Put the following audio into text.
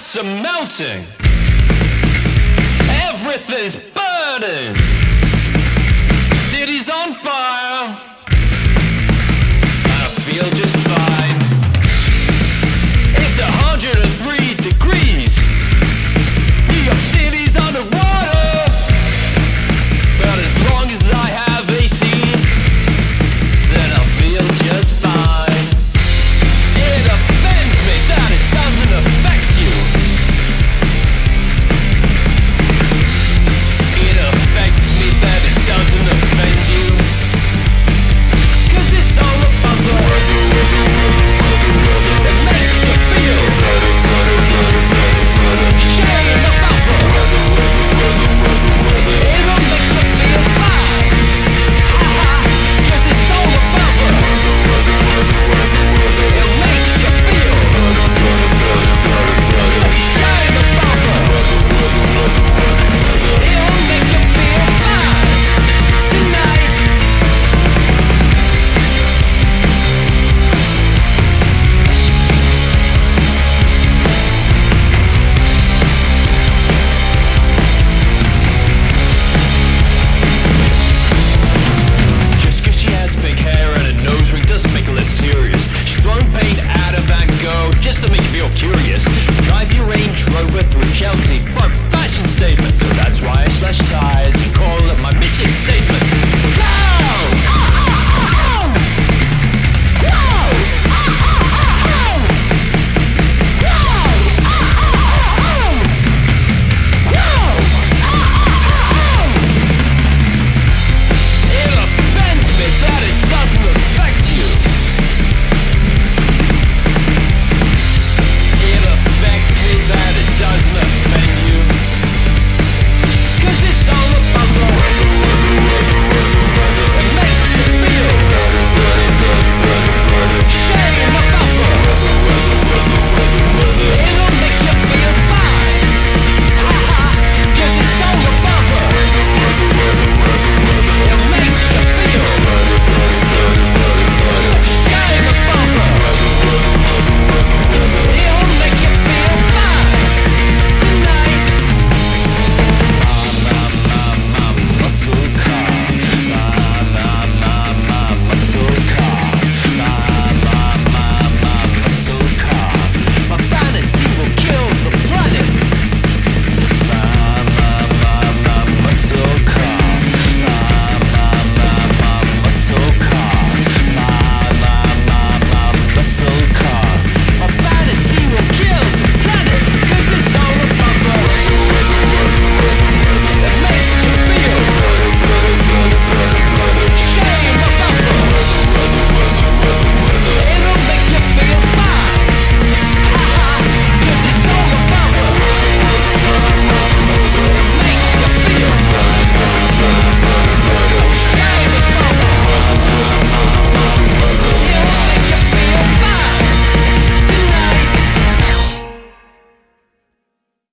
hearts are melting. Everything's burning. Chelsea.